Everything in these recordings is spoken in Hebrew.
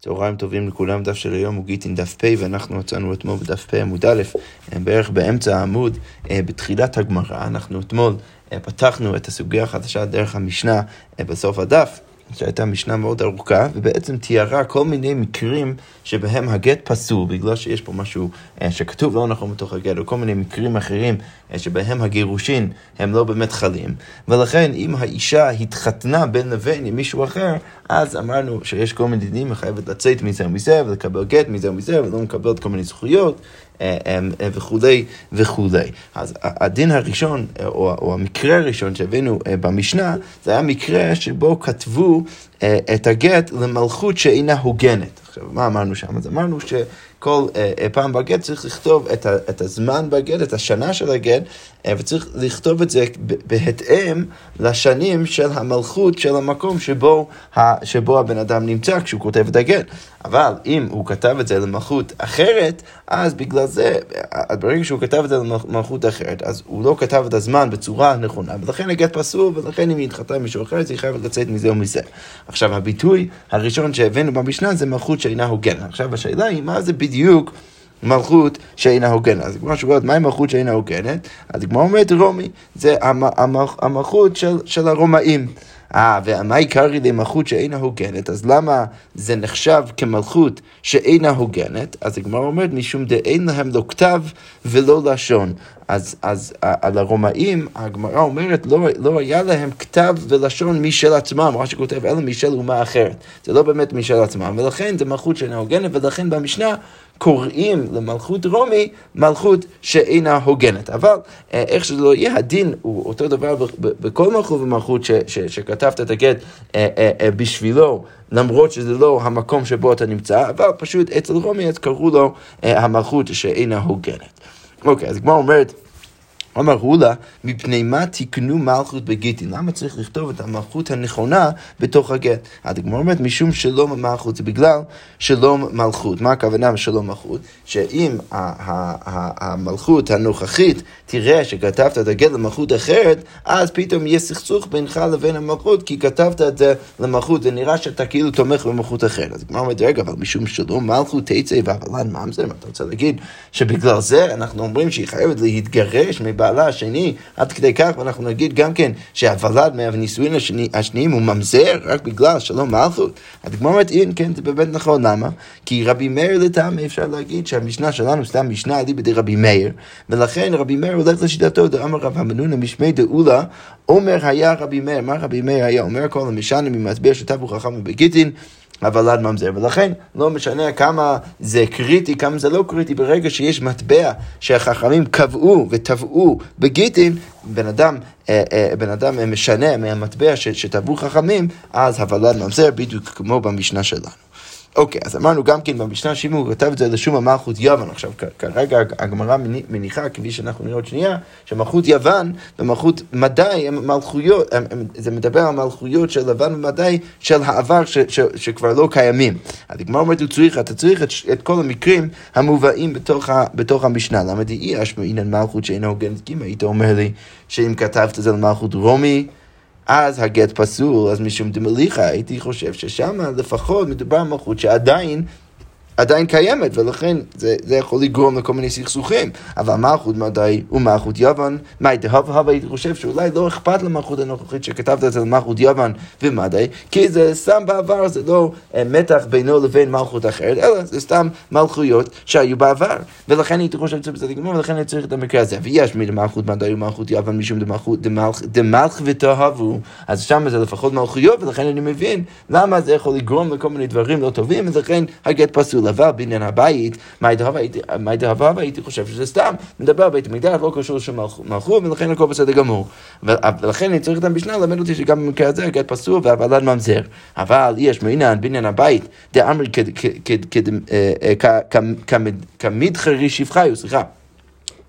צהריים טובים לכולם, דף של היום הוא גיטין דף פ' ואנחנו מצאנו אתמול בדף פ' עמוד א', אה, בערך באמצע העמוד, אה, בתחילת הגמרא, אנחנו אתמול אה, פתחנו את הסוגיה החדשה דרך המשנה בסוף הדף. שהייתה משנה מאוד ארוכה, ובעצם תיארה כל מיני מקרים שבהם הגט פסול, בגלל שיש פה משהו אה, שכתוב לא נכון בתוך הגט, או כל מיני מקרים אחרים אה, שבהם הגירושין הם לא באמת חלים, ולכן אם האישה התחתנה בין לבין עם מישהו אחר, אז אמרנו שיש כל מיני דינים, היא חייבת לצאת מזה ומזה, ולקבל גט מזה ומזה, ולא מקבלת כל מיני זכויות. אה, וכולי וכולי. אז הדין הראשון, או, או המקרה הראשון שהבאנו במשנה, זה היה מקרה שבו כתבו את הגט למלכות שאינה הוגנת. עכשיו, מה אמרנו שם? אז אמרנו שכל אה, אה, פעם בגט צריך לכתוב את, ה, את הזמן בגט, את השנה של הגט, אה, וצריך לכתוב את זה בהתאם לשנים של המלכות של המקום שבו, ה, שבו הבן אדם נמצא כשהוא כותב את הגט. אבל אם הוא כתב את זה למלכות אחרת, אז בגלל זה, ברגע שהוא כתב את זה למלכות אחרת, אז הוא לא כתב את הזמן בצורה נכונה, ולכן הגט פסול, ולכן אם היא התחתנה עם מישהו אחר, אז היא חייבת לצאת מזה ומזה. עכשיו, הביטוי הראשון שהבאנו במשנה זה מלכות שאינה הוגנת. עכשיו, השאלה היא, מה זה בדיוק... מלכות שאינה הוגנת. אז הגמרא שואלת, מהי מלכות שאינה הוגנת? אז הגמרא אומרת רומי, זה המלכות של, של הרומאים. אה, ומה עיקרי למלכות שאינה הוגנת? אז למה זה נחשב כמלכות שאינה הוגנת? אז הגמרא אומרת, משום דאין להם לא כתב ולא לשון. אז, אז על הרומאים, הגמרא אומרת, לא, לא היה להם כתב ולשון משל עצמם, מה שכותב, אלא משל אומה אחרת. זה לא באמת משל עצמם, ולכן זה מלכות שאינה הוגנת, ולכן במשנה קוראים למלכות רומי מלכות שאינה הוגנת. אבל אה, איך שזה לא יהיה, הדין הוא אותו דבר בכל מלכות ומלכות ש, ש, שכתבת את הגט אה, אה, בשבילו. למרות שזה לא המקום שבו אתה נמצא, אבל פשוט אצל רומי אז קראו לו המלכות שאינה הוגנת. אוקיי, אז הגמרא אומרת... אמרו לה, מפני מה תקנו מלכות בגיטין? למה צריך לכתוב את המלכות הנכונה בתוך הגט? הדגמר אומרת, משום שלום מלכות, זה בגלל שלום מלכות. מה הכוונה בשלום מלכות? שאם המלכות הנוכחית תראה שכתבת את הגט למלכות אחרת, אז פתאום יהיה סכסוך בינך לבין המלכות, כי כתבת את זה למלכות, זה נראה שאתה כאילו תומך במלכות אחרת. אז הגמרא אומרת, רגע, אבל משום שלום מלכות תצא והבלן ממזר, אתה רוצה להגיד? שבגלל זה אנחנו אומרים שהיא חייבת להתגרש מבעל בעלה השני, עד כדי כך, ואנחנו נגיד גם כן שהוולד מהנישואין השני, השניים הוא ממזר רק בגלל שלום מלכות. הדגמר אומרת, אין, כן, זה באמת נכון, למה? כי רבי מאיר לטעמי אפשר להגיד שהמשנה שלנו סתם משנה בידי רבי מאיר, ולכן רבי מאיר הולך לשיטתו, דאמר רב המנונה משמי דאולה, אומר היה רבי מאיר, מה רבי מאיר היה אומר כל המשנה ממטבע שטבו חכם בגיטין הוולד ממזר, ולכן לא משנה כמה זה קריטי, כמה זה לא קריטי, ברגע שיש מטבע שהחכמים קבעו וטבעו בגיטין, בן אדם, אה, אה, בן אדם משנה מהמטבע שטבעו חכמים, אז הוולד ממזר בדיוק כמו במשנה שלנו. אוקיי, אז אמרנו גם כן במשנה שאם כתב את זה לשום המלכות יוון, עכשיו כרגע הגמרא מניחה, כפי שאנחנו נראה עוד שנייה, שמלכות יוון ומלכות מדי הם מלכויות, הם, הם, זה מדבר על מלכויות של לבן ומדי של העבר ש, ש, שכבר לא קיימים. אז הגמרא אומרת, הוא צריך, אתה צריך את, את כל המקרים המובאים בתוך, ה, בתוך המשנה. למה דאי אשמעינן מלכות שאינה הוגנת? אם היית אומר לי שאם כתבת את זה למלכות רומי, אז הגט פסול, אז משום דמליכה הייתי חושב ששם לפחות מדובר על מלכות שעדיין עדיין קיימת, ולכן זה, זה יכול לגרום לכל מיני סכסוכים. אבל מלכות מדי ומלכות יוון, מה דהב הווה הייתי חושב שאולי לא אכפת למלכות הנוכחית שכתבת את זה למלכות יוון ומדי, כי זה סתם בעבר, זה לא אה, מתח בינו לבין מלכות אחרת, אלא זה סתם מלכויות שהיו בעבר. ולכן הייתי חושב שזה בסדר גמור, ולכן אני צריך את המקרה הזה. ויש מי למלכות מדי ומלכות יוון משום דמלכות דמלך ותאהבו, אז שם זה לפחות מלכויות, ולכן אני מבין למה זה יכול לגרום לכל מיני דברים לא טובים, ולכן הגט פסול. לבב בעניין הבית, מאי דהבה הייתי חושב שזה סתם, מדבר בית המקדש, לא קשור שמלכו, ולכן הכל בסדר גמור. ולכן אני צריך את המשנה ללמד אותי שגם במקרה הזה הגט פסול והוולד ממזר. אבל יש מעניין בעניין הבית, דאמרי כמדחרי שפחיו, סליחה.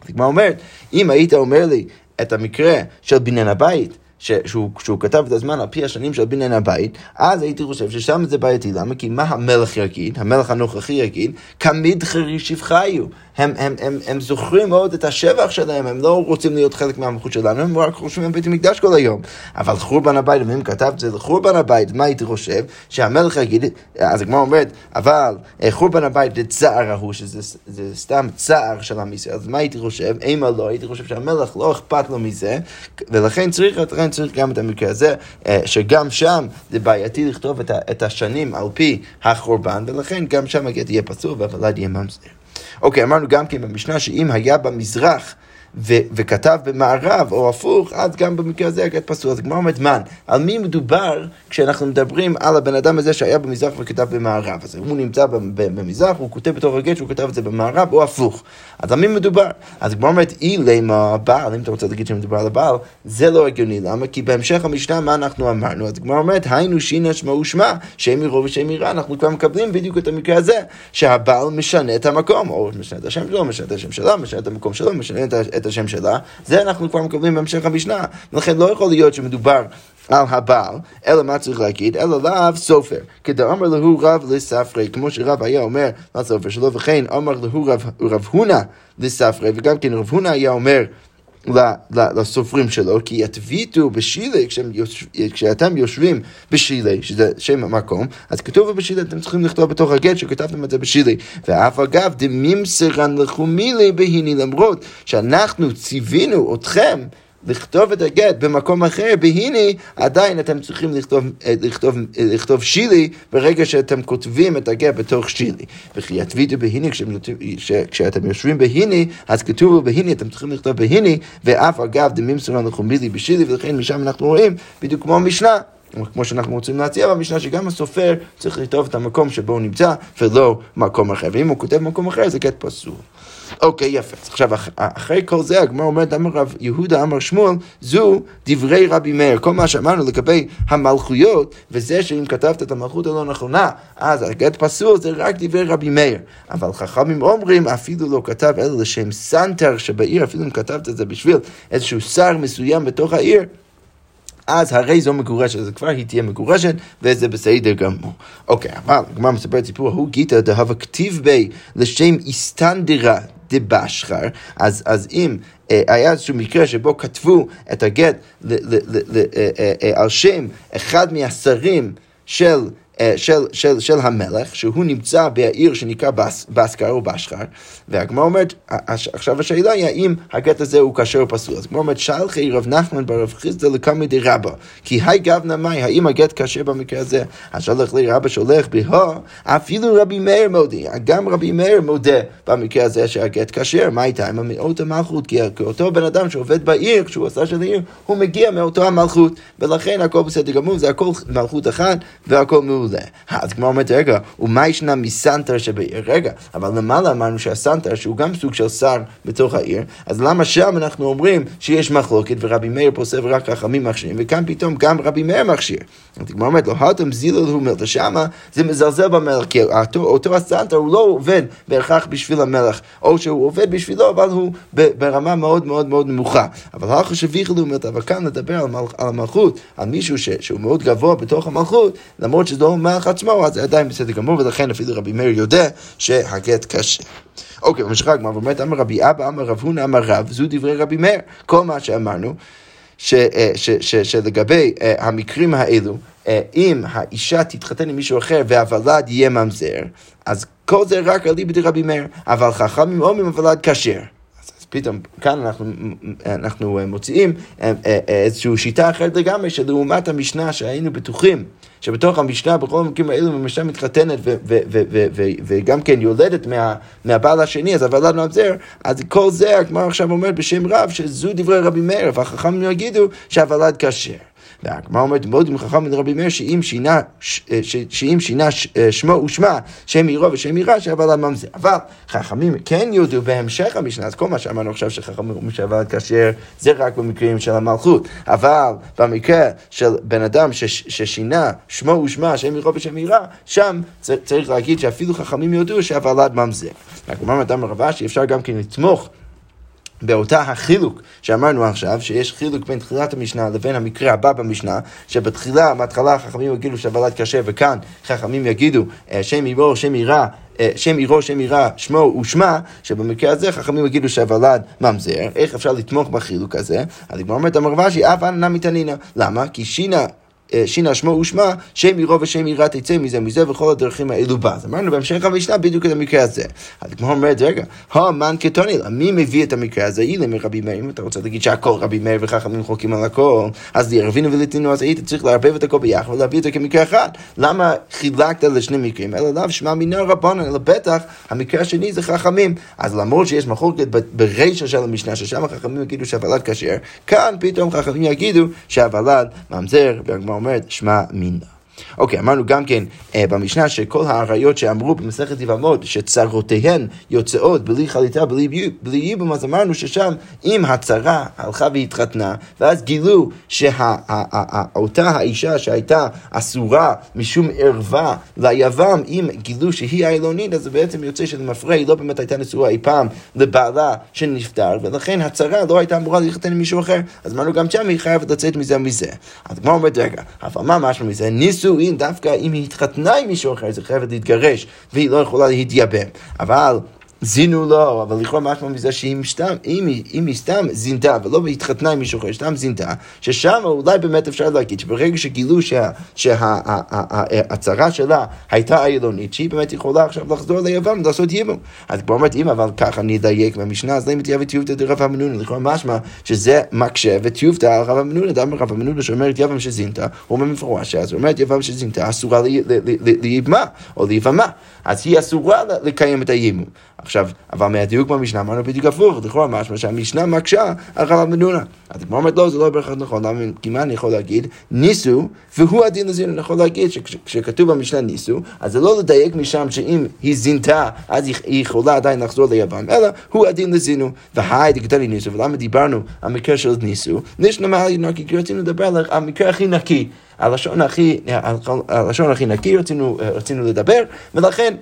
הגמרא אומרת, אם היית אומר לי את המקרה של בניין הבית, שהוא, שהוא כתב את הזמן על פי השנים של בניין הבית, אז הייתי חושב ששם זה בעייתי. למה? כי מה המלך יגיד, המלך הנוכחי יגיד, כמיד חרישיב חיו. הם, הם, הם, הם זוכרים מאוד את השבח שלהם, הם לא רוצים להיות חלק מהמלכות שלנו, הם רק חושבים על בית המקדש כל היום. אבל חורבן הבית, אם כתב את זה לחורבן הבית, מה הייתי חושב? שהמלך יגיד, אז הגמרא אומרת, אבל אה, חורבן הבית זה צער ההוא, שזה סתם צער של עם ישראל, אז מה הייתי חושב? אימה לא, הייתי חושב שהמלך לא אכפת לו מזה, ולכן צריך, לכן צריך גם את המקרה הזה, אה, שגם שם זה בעייתי לכתוב את השנים על פי החורבן, ולכן גם שם הגט יהיה פסול והוולד יהיה ממזר. אוקיי, אמרנו גם כן במשנה שאם היה במזרח ו- וכתב במערב, או הפוך, אז גם במקרה הזה הגט פסול. אז הגמרא אומרת, מן, על מי מדובר כשאנחנו מדברים על הבן אדם הזה שהיה במזרח וכתב במערב? אז הוא נמצא במזרח, הוא כותב בתוך הגט שהוא כתב את זה במערב, או הפוך. אז על מי מדובר? אז הגמרא אומרת, אי למה הבעל, אם אתה רוצה להגיד שמדובר על הבעל, זה לא הגיוני. למה? כי בהמשך המשנה, מה אנחנו אמרנו? אז הגמרא אומרת, היינו שינה שמה ושמה, שם ירוב ושם יראה. אנחנו כבר מקבלים בדיוק את המקרה הזה, שהבעל משנה את המקום, או משנה את השם שלו, משנה את השם שלו, משנה את המקום שלו, משנה את השם שלה, זה אנחנו כבר מקבלים בהמשך המשנה. ולכן לא יכול להיות שמדובר על הבעל, אלא מה צריך להגיד? אלא לאו סופר. כדאמר להו רב לספרי, כמו שרב היה אומר לסופר שלו, וכן אמר להו רב, רב הונא לספרי, וגם כן רב הונא היה אומר לסופרים שלו, כי יתביטו בשילה, כשאתם יושבים בשילה, שזה שם המקום, אז כתוב בשילה, אתם צריכים לכתוב בתוך הגט שכתבתם את זה בשילה. ואף אגב, דמימסרן לחומילי בהיני, למרות שאנחנו ציווינו אתכם לכתוב את הגט במקום אחר, והנה עדיין אתם צריכים לכתוב, אה, לכתוב, אה, לכתוב שילי ברגע שאתם כותבים את הגט בתוך שילי. וכי יתבידו בהנה, כשאתם יושבים בהנה, אז כתוב בהנה, אתם צריכים לכתוב בהנה, ואף אגב דמים סורן לחומילי בשילי, ולכן משם אנחנו רואים, בדיוק כמו המשנה. כמו שאנחנו רוצים להציע במשנה, שגם הסופר צריך לכתוב את המקום שבו הוא נמצא, ולא מקום אחר. ואם הוא כותב מקום אחר, זה גט פסול. אוקיי, יפה. עכשיו, אחרי כל זה, הגמרא אומרת, אמר רב יהודה, אמר שמואל, זו דברי רבי מאיר. כל מה שאמרנו לגבי המלכויות, וזה שאם כתבת את המלכות הלא נכונה, אז הגט פסול זה רק דברי רבי מאיר. אבל חכמים אומרים, אפילו לא כתב אלא לשם סנטר שבעיר, אפילו אם כתבת את זה בשביל איזשהו שר מסוים בתוך העיר, אז הרי זו מגורשת, אז כבר היא תהיה מגורשת, וזה בסדר גמור. אוקיי, אבל הגמרא מספרת סיפור, ההוא גיטא דהוה כתיב ביה לשם איסטנדרה דבשחר, אז, אז אם אה, היה איזשהו מקרה שבו כתבו את הגט ל, ל, ל, ל, אה, אה, אה, על שם אחד מהשרים של אה, של, של, של המלך, שהוא נמצא בעיר שנקרא בס, בסקר או בשחר, והגמרא אומרת, עכשיו השאלה היא האם הגט הזה הוא כשר או פסול. אז הגמרא אומרת, שלחי רב נחמן ברב חיסדא לקמי דרבא, כי היי גבנה מאי, האם הגט כשר במקרה הזה? אז שלח לי רבא שולח בה, אפילו רבי מאיר מודה, גם רבי מאיר מודה במקרה הזה שהגט כשר, מה הייתה עם מאותה המלכות? כי אותו בן אדם שעובד בעיר, כשהוא עשה של העיר, הוא מגיע מאותו המלכות, ולכן הכל בסדר גמור, זה הכל מלכות אחת והכל מעולה. מעולה. אז כמו אומרת, רגע, ומה ישנה מסנטר שבעיר? רגע, אבל למעלה אמרנו שהסנטר, שהוא גם סוג של שר בתוך העיר, אז למה שם אנחנו אומרים שיש מחלוקת ורבי מאיר פוסק ורק חכמים מכשירים, וכאן פתאום גם רבי מאיר מכשיר. אז כמו אומרת, לא הלתם זילל הוא מלטה שמה, זה מזלזל במלך, כי אותו, אותו הסנטר הוא לא עובד בהכרח בשביל המלך, או שהוא עובד בשבילו, אבל הוא ברמה מאוד מאוד מאוד נמוכה. אבל הלכה שביכלו מלטה, אבל כאן נדבר על, מל, על המלכות, על מישהו ש, שהוא מאוד גבוה בתוך המלכות, למרות שזה לא המלך עצמו, אז זה עדיין בסדר גמור, ולכן אפילו רבי מאיר יודע שהגט קשה. אוקיי, ממשיכה הגמרא ואומרת, אמר רבי אבא, אמר רב הונא, אמר רב, זו דברי רבי מאיר. כל מה שאמרנו, ש, אה, ש, ש, שלגבי uh, המקרים האלו, uh, אם האישה תתחתן עם מישהו אחר והוולד יהיה ממזר, אז כל זה רק על ליבי דרבי מאיר, אבל חכמים אומרים הוולד כשר. פתאום כאן אנחנו, אנחנו מוציאים איזושהי שיטה אחרת לגמרי, שלעומת המשנה שהיינו בטוחים שבתוך המשנה, בכל המקרים האלו, המשנה מתחתנת וגם כן יולדת מה, מהבעל השני, אז הוולד ממזר, אז כל זה הגמר עכשיו אומר בשם רב, שזו דברי רבי מאיר, והחכמים יגידו שהוולד כשר. והגמרא אומרת, מאוד חכם מן רבי מאיר, שאם שינה, אה, שאם שינה אה, שמו ושמה, שם עירו ושם עירה, שהוולד ממזר. אבל חכמים כן יודו בהמשך המשנה, אז כל מה שאמרנו עכשיו שחכמים אומרים שהוולד כשר, זה רק במקרים של המלכות. אבל במקרה של בן אדם ששינה שמו ושמה, שם עירו ושם עירה, שם צריך להגיד שאפילו חכמים יודו שהוולד ממזר. הגמרא אומרת, אמר רבה שאפשר גם כן לתמוך באותה החילוק שאמרנו עכשיו, שיש חילוק בין תחילת המשנה לבין המקרה הבא במשנה, שבתחילה, בהתחלה החכמים יגידו שהוולד קשה, וכאן חכמים יגידו אה, שם עירו, שם עירה. אה, שם עירו, שם עירה, שמו ושמה, שבמקרה הזה חכמים יגידו שהוולד ממזר, איך אפשר לתמוך בחילוק הזה? אז הגמרא אומרת, אמר רש"י, אף אנא מתנינא. למה? כי שינה שינה שמו ושמה, שם עירו ושם עירה תצא מזה מזה וכל הדרכים האלו בה. אז אמרנו בהמשך המשנה בדיוק את המקרה הזה. אז כמו אומרת, רגע, המן קטוני, מי מביא את המקרה הזה? אילא מרבי מאיר, אם אתה רוצה להגיד שהכל רבי מאיר וחכמים חולקים על הכל, אז לירבינו ולתינו, אז היית צריך לערבב את הכל ביחד ולהביא את זה כמקרה אחד. למה חילקת לשני מקרים? אלא לאו שמע מינה רבנן, אלא בטח המקרה השני זה חכמים. אז למרות שיש מחלוקת ברישא של המשנה, ששם החכמים יגידו שהוולד כשר, כאן פתאום חכמים יגידו שהוולד ממזר, והגמרא אומרת, שמע מינה. אוקיי, אמרנו גם כן אה, במשנה שכל האריות שאמרו במסכת יבמות שצרותיהן יוצאות בלי חליטה, בלי, בלי ייבום, אז אמרנו ששם אם הצרה הלכה והתחתנה, ואז גילו שאותה האישה שהייתה אסורה משום ערווה ליבם, אם גילו שהיא העילונית, אז זה בעצם יוצא שזה מפריע, היא לא באמת הייתה נשואה אי פעם לבעלה שנפטר, ולכן הצרה לא הייתה אמורה להתחתן עם מישהו אחר. אז אמרנו גם שם היא חייבת לצאת מזה ומזה. אז כמו אומרת, רגע, אבל מה משהו מזה? ניסו נישואין, דווקא אם היא התחתנה עם מישהו אחר, היא חייבת להתגרש, והיא לא יכולה להתייבם. אבל... זינו לו, אבל לכאורה משמע מזה שאם סתם, אם, היא, אם היא סתם זינתה ולא התחתנה עם מישהו אחר, סתם זינתה, ששם אולי באמת אפשר להגיד שברגע שגילו שההצהרה שלה הייתה איילונית, שהיא באמת יכולה עכשיו לחזור ליוון ולעשות ייבום. אז כבר אומרת, אם אבל ככה אני אדייק במשנה, אז למה תהיה וטיובתא דרב המנונה, לכאורה משמע שזה מקשה וטיובתא על רב המנונה, דם רב המנונה שאומרת יבם שזינתה, הוא אומר מפורש, אז אומרת יבם שזינתה אסורה ליבמה או ליבמה, אז היא אסורה לקיים את הייבום. עכשיו, אבל מהדיוק במשנה אמרנו בדיוק הפוך, לכאורה משמע שהמשנה מקשה על רב המנונה. אז כמו אומרת לא, זה לא בהכרח נכון, למה כמעט אני יכול להגיד ניסו, והוא הדין לזינו, אני יכול להגיד שכשכתוב במשנה ניסו, אז זה לא לדייק משם שאם היא זינתה, אז היא יכולה עדיין לחזור ליוון, אלא הוא הדין לזינו, והי דקטני ניסו, ולמה דיברנו על מקרה של ניסו? נשנה מעל נקי, כי רצינו לדבר על המקרה הכי נקי. הלשון הכי, הלשון הכי נקי רצינו, רצינו לדבר, ולכן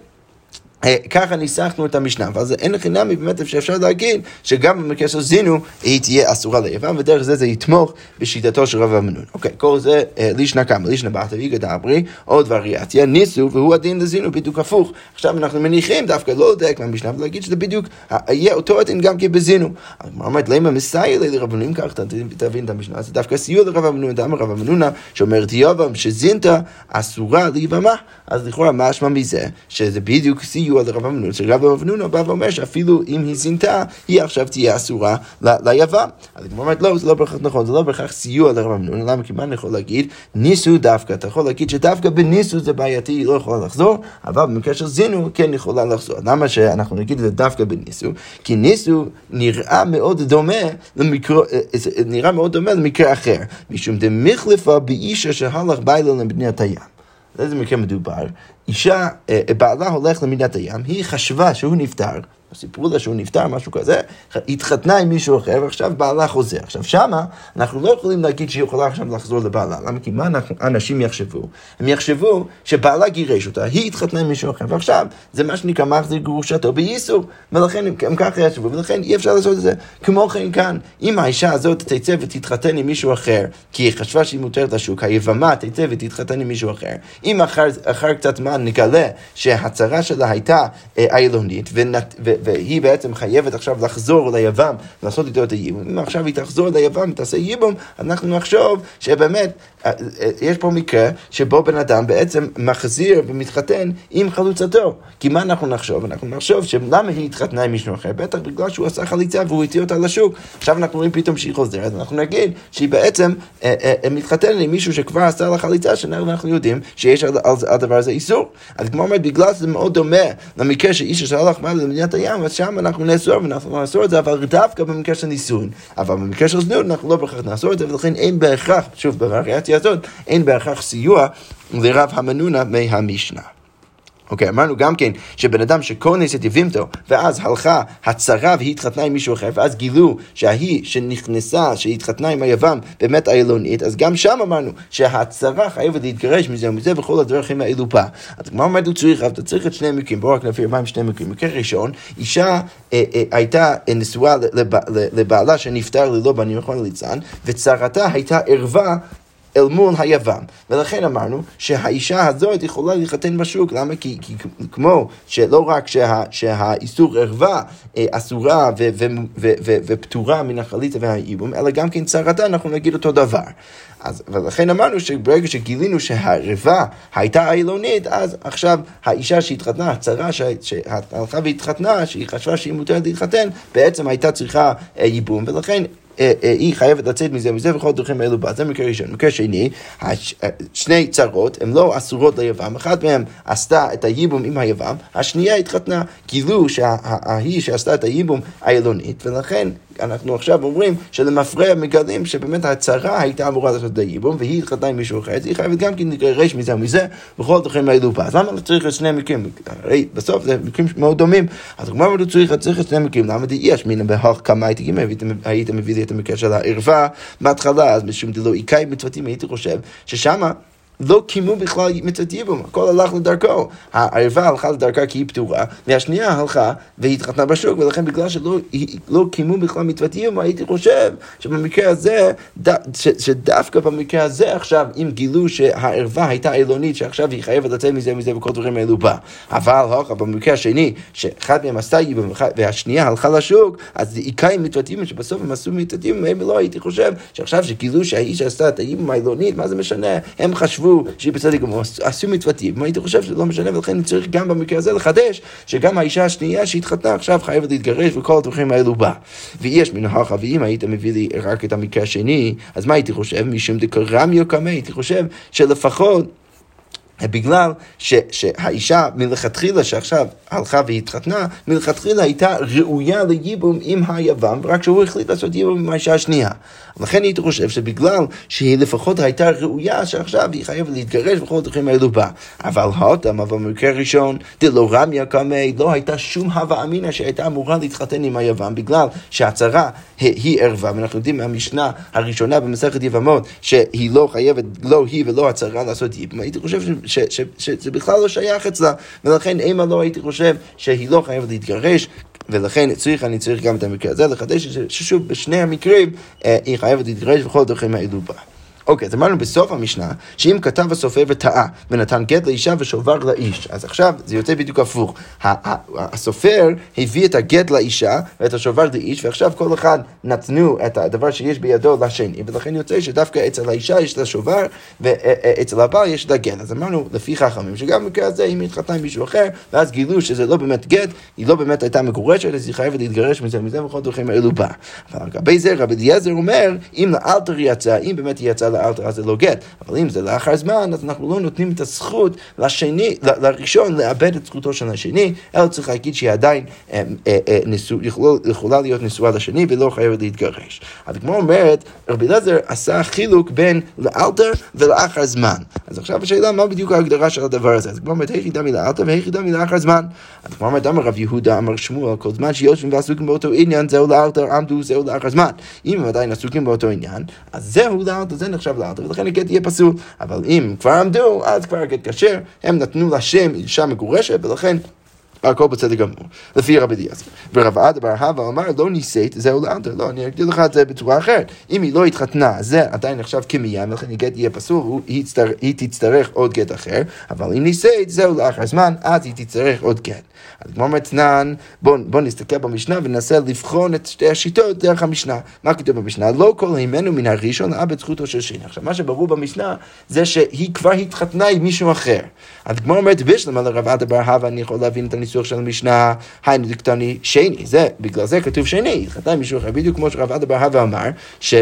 ככה ניסחנו את המשנה, ואז אין לכי נמי באמת שאפשר להגיד שגם במקרה של זינו היא תהיה אסורה ליבם, ודרך זה זה יתמוך בשיטתו של רב המנון. אוקיי, כל זה אה, לישנה כמה, לישנה באתא ויגא דברי, עוד וריאציה, ניסו והוא הדין לזינו, בדיוק הפוך. עכשיו אנחנו מניחים דווקא לא לדייק מהמשנה ולהגיד שזה בדיוק, יהיה אותו הדין גם כבזינו. הגמרא אומרת, למה מסייע לי לרבנים כך, תבין את המשנה, זה דווקא סיוע לרב המנון, דאמר רב המנונה, שאומרת יובם שזינתה אסורה ליבמה, אז לכאורה משמע מזה, שזה בדיוק סיוע סיוע לרב אמנון, שרב אמנון בא ואומר שאפילו אם היא זינתה, היא עכשיו תהיה אסורה ליבם. אז היא אומרת, לא, זה לא בהכרח נכון, זה לא בהכרח סיוע לרב אמנון, למה? כי מה אני יכול להגיד? ניסו דווקא, אתה יכול להגיד שדווקא בניסו זה בעייתי, היא לא יכולה לחזור, אבל במקרה של זינו כן יכולה לחזור. למה שאנחנו נגיד זה דווקא בניסו? כי ניסו נראה מאוד דומה למקרה, אה, אה, נראה מאוד דומה למקרה אחר, משום דמחלפה באישה שהלך בילה לבני התייר. על איזה מקרה מדובר? אישה, אה, בעלה הולך למדינת הים, היא חשבה שהוא נפטר, סיפרו לה שהוא נפטר, משהו כזה, התחתנה עם מישהו אחר, ועכשיו בעלה חוזר. עכשיו שמה, אנחנו לא יכולים להגיד שהיא יכולה עכשיו לחזור לבעלה. למה? כי מה אנשים יחשבו? הם יחשבו שבעלה גירש אותה, היא התחתנה עם מישהו אחר, ועכשיו זה מה שנקרא מחזיר גרושתו באיסור, ולכן הם, הם ככה יחשבו, ולכן אי אפשר לעשות את זה. כמו כן כאן, אם האישה הזאת תצא ותתחתן עם מישהו אחר, כי היא חשבה שהיא מותרת לשוק, היבמה תצא ותתחתן עם מישהו אחר, אם אחר, אחר קצת זמן נגלה שהצרה שלה הייתה איילונית, אה, ו... והיא בעצם חייבת עכשיו לחזור ליבם, לעשות איתו את הייבום. אם עכשיו היא תחזור ליבם ותעשה ייבום, אנחנו נחשוב שבאמת אה, אה, יש פה מקרה שבו בן אדם בעצם מחזיר ומתחתן עם חלוצתו. כי מה אנחנו נחשוב? אנחנו נחשוב שלמה היא התחתנה עם מישהו אחר? בטח בגלל שהוא עשה חליצה והוא הטיע אותה לשוק. עכשיו אנחנו רואים פתאום שהיא חוזרת, אנחנו נגיד שהיא בעצם אה, מתחתנת עם מישהו שכבר עשה לה חליצה, שאנחנו יודעים שיש על הדבר הזה איסור. אז כמו אומרת, בגלל שזה מאוד דומה למקרה שאיש אשר הלך מעל למדינת הים, אז שם אנחנו נאסור ואנחנו נאסור את זה, אבל דווקא במקרה של נישואין. אבל במקרה של זנות אנחנו לא בהכרח נאסור את זה, ולכן אין בהכרח, שוב, בווריאציה הזאת, אין בהכרח סיוע לרב המנונה מהמשנה. אוקיי, אמרנו גם כן שבן אדם שכונס את יבימתו, ואז הלכה הצרה והתחתנה עם מישהו אחר, ואז גילו שההיא שנכנסה, שהתחתנה עם היוון, באמת איילונית, אז גם שם אמרנו שהצרה חייבת להתגרש מזה ומזה, וכל הדרכים האלו בא. אז כמו אמרנו צריך, אתה צריך את שני המקרים, בואו רק נביא מה עם שני מקרים. מקרה ראשון, אישה אה, אה, הייתה נשואה לבעלה שנפטר ללא בנים, נכון ליצן, וצרתה הייתה ערווה אל מול היוון. ולכן אמרנו שהאישה הזאת יכולה להתחתן בשוק, למה? כי, כי כמו שלא רק שה, שהאיסור ערווה אה, אסורה ופטורה מן החליטה והאיבום, אלא גם כן צרתה, אנחנו נגיד אותו דבר. אז, ולכן אמרנו שברגע שגילינו שהערווה הייתה אילונית, אז עכשיו האישה שהתחתנה, הצרה שהלכה והתחתנה, שהיא חשבה שהיא מותרת להתחתן, בעצם הייתה צריכה ייבום, ולכן אה, אה, היא חייבת לצאת מזה וזה וכל הדרכים האלו בה. זה מקרה ראשון. מקרה שני, אה, שני צרות, הן לא אסורות ליבם, אחת מהן עשתה את הייבום עם היבם, השנייה התחתנה. גילו שההיא שעשתה את הייבום איילונית, ולכן אנחנו עכשיו אומרים שלמפרע מגלים שבאמת הצרה הייתה אמורה לעשות את הייבום, והיא התחתנה עם מישהו אחר, אז היא חייבת גם כן לגרש מזה ומזה, וכל הדרכים האלו בה. אז למה צריך את שני מקרים? הרי בסוף זה מקרים מאוד דומים. אז כמו אמרנו צריך, את שני מקרים, למה יש מן בהוך כמה הייתם מביא לי את המקרה של הערווה בהתחלה, אז משום דלא איכאי מצוותים, הייתי חושב ששמה לא קיימו בכלל מצוות ייבום, הכל הלך לדרכו. הערווה הלכה לדרכה כי היא פתורה, והשנייה הלכה והתחתנה בשוק, ולכן בגלל שלא לא קיימו בכלל מצוות ייבום, הייתי חושב שבמקרה הזה, ד, ש, שדווקא במקרה הזה עכשיו, אם גילו שהערווה הייתה עילונית, שעכשיו היא חייבת לצאת מזה ומזה וכל דברים האלו בה. אבל הלכה במקרה השני, שאחד מהם עשתה ייבום והשנייה הלכה לשוק, אז זה עיקאי מצוות ייבום, שבסוף הם עשו מצוות ייבום, לא הייתי חושב שעכשיו שגילו שהאיש עשתה את הייבום העילונית, מה זה משנה? הם חשבו חשבו שהיא בסדר גמור, עשו מצוותים, הייתי חושב שזה לא משנה, ולכן צריך גם במקרה הזה לחדש, שגם האישה השנייה שהתחתנה עכשיו חייבת להתגרש וכל הדרכים האלו בה. ויש ההכה, ואם היית מביא לי רק את המקרה השני, אז מה הייתי חושב? משום דקרם יוקמה, הייתי חושב שלפחות... בגלל ש, שהאישה מלכתחילה שעכשיו הלכה והתחתנה, מלכתחילה הייתה ראויה לייבום עם היוון, רק שהוא החליט לעשות ייבום עם האישה השנייה. לכן הייתי חושב שבגלל שהיא לפחות הייתה ראויה, שעכשיו היא חייבת להתגרש וכל הדרכים האלו בה. אבל הותם, אבל במקרה ראשון, דלא רמיה קמי, לא הייתה שום הווה אמינא שהייתה אמורה להתחתן עם היוון, בגלל שהצהרה היא ערווה, ואנחנו יודעים מהמשנה הראשונה במסכת יבמות, שהיא לא חייבת, לא היא ולא הצהרה לעשות ייבום. הייתי חושב שזה בכלל לא שייך אצלה, ולכן אימה לא הייתי חושב שהיא לא חייבת להתגרש, ולכן צריך, אני צריך גם את המקרה הזה לחדש, ששוב, בשני המקרים אה, היא חייבת להתגרש וכל הדרכים האלו בה. אוקיי, אז אמרנו בסוף המשנה, שאם כתב הסופר וטעה ונתן גט לאישה ושובר לאיש, אז עכשיו זה יוצא בדיוק הפוך. הסופר הביא את הגט לאישה ואת השובר לאיש, ועכשיו כל אחד נתנו את הדבר שיש בידו לשני, ולכן יוצא שדווקא אצל האישה יש את השובר, ואצל הבעל יש את הגט. אז אמרנו, לפי חכמים, שגם במקרה הזה, אם התחתנה עם מישהו אחר, ואז גילו שזה לא באמת גט, היא לא באמת הייתה מגורשת, אז היא חייבת להתגרש מזה ומזה וכל דרכים האלו בה. אבל לגבי זה רבי אליעזר אומר, אם לאלתר יצא, אם באמת היא יצאה לאלתר אז זה לא גט. אבל אם זה לאחר זמן, אז אנחנו לא נותנים את הזכות לשני, לראשון לאבד את זכותו של השני, אלא צריך להגיד שהיא עדיין אה, אה, אה, יכולה להיות נשואה לשני ולא חייבת להתגרש. אז כמו אומרת, רבי אליעזר עשה חילוק בין לאלתר ולאחר זמן. אז עכשיו השאלה מה בדיוק ההגדרה של הדבר הזה. אז כמו אומרת, היחידה מלאלתר והיחידה מלאחר זמן. אז כמו אומרת, אמר רב יהודה, אמר שמואל, כל זמן שיושבים ועסוקים באותו עניין, זהו לאלתר, עמדו, זהו לאחר זמן. אם הם עדיין עסוקים באותו עניין, אז זהו לאלתר, זה נחשב לאלתר, ולכן הגט יהיה פסול. אבל אם כבר עמדו, אז כבר הגט כשר, הם נתנו לה שם אישה מגורשת, ולכן... הכל בסדר גמור, לפי רבי אליעזר. ורב עדה בר הווה אמר, לא נישאת, זהו לאנטר. לא, אני אגדיר לך את זה בצורה אחרת. אם היא לא התחתנה, זה עדיין נחשב כמיין, ולכן הגט יהיה פסול, היא, תצטר, היא תצטרך עוד גט אחר, אבל אם נישאת, זהו לאחר זמן, אז היא תצטרך עוד גט. אז כמו מתנן, בואו בוא נסתכל במשנה וננסה לבחון את שתי השיטות דרך המשנה. מה כתוב במשנה? לא כל הימנו מן הראשון לאבד זכותו של שני. עכשיו, מה שברור במשנה זה שהיא כבר התחתנה עם מישהו אחר. אז כמו אומרת, בשלמה לרב עדה בר הווה, אני יכול להבין את הניסוח של המשנה, היינו דקטני שני. זה, בגלל זה כתוב שני, מישהו אחר, בדיוק כמו שרב עדה בר הווה אמר, ש...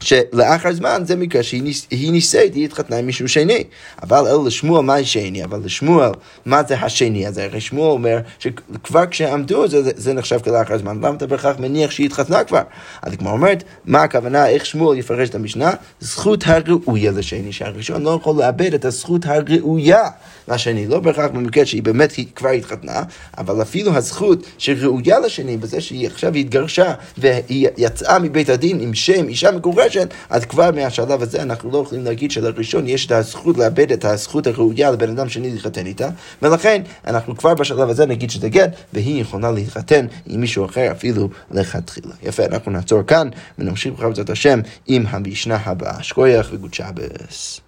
שלאחר זמן זה מקרה שהיא נישאת, היא התחתנה עם מישהו שני. אבל אלו לשמואל מה שני? אבל לשמואל, מה זה השני הזה? הרי שמואל אומר שכבר כשעמדו זה, זה, נחשב כלאחר זמן, למה אתה בהכרח מניח שהיא התחתנה כבר? אז הגמרא אומרת, מה הכוונה, איך שמואל יפרש את המשנה? זכות הראויה לשני, שהראשון לא יכול לאבד את הזכות הראויה לשני, לא בהכרח במקרה שהיא באמת כבר התחתנה, אבל אפילו הזכות שראויה לשני, בזה שהיא עכשיו התגרשה והיא יצאה מבית הדין עם שם אישה מגורשת, אז כבר מהשלב הזה אנחנו לא יכולים להגיד שלראשון יש את הזכות לאבד את הזכות הראויה לבן אדם שני להתחתן איתה, ולכן אנחנו כבר בשלב הזה נגיד שזה גט, והיא יכולה להתחתן עם מישהו אחר אפילו לכתחילה. יפה, אנחנו נעצור כאן ונמשיך בעזרת השם עם המשנה הבאה. שכוייח וגוד שבס.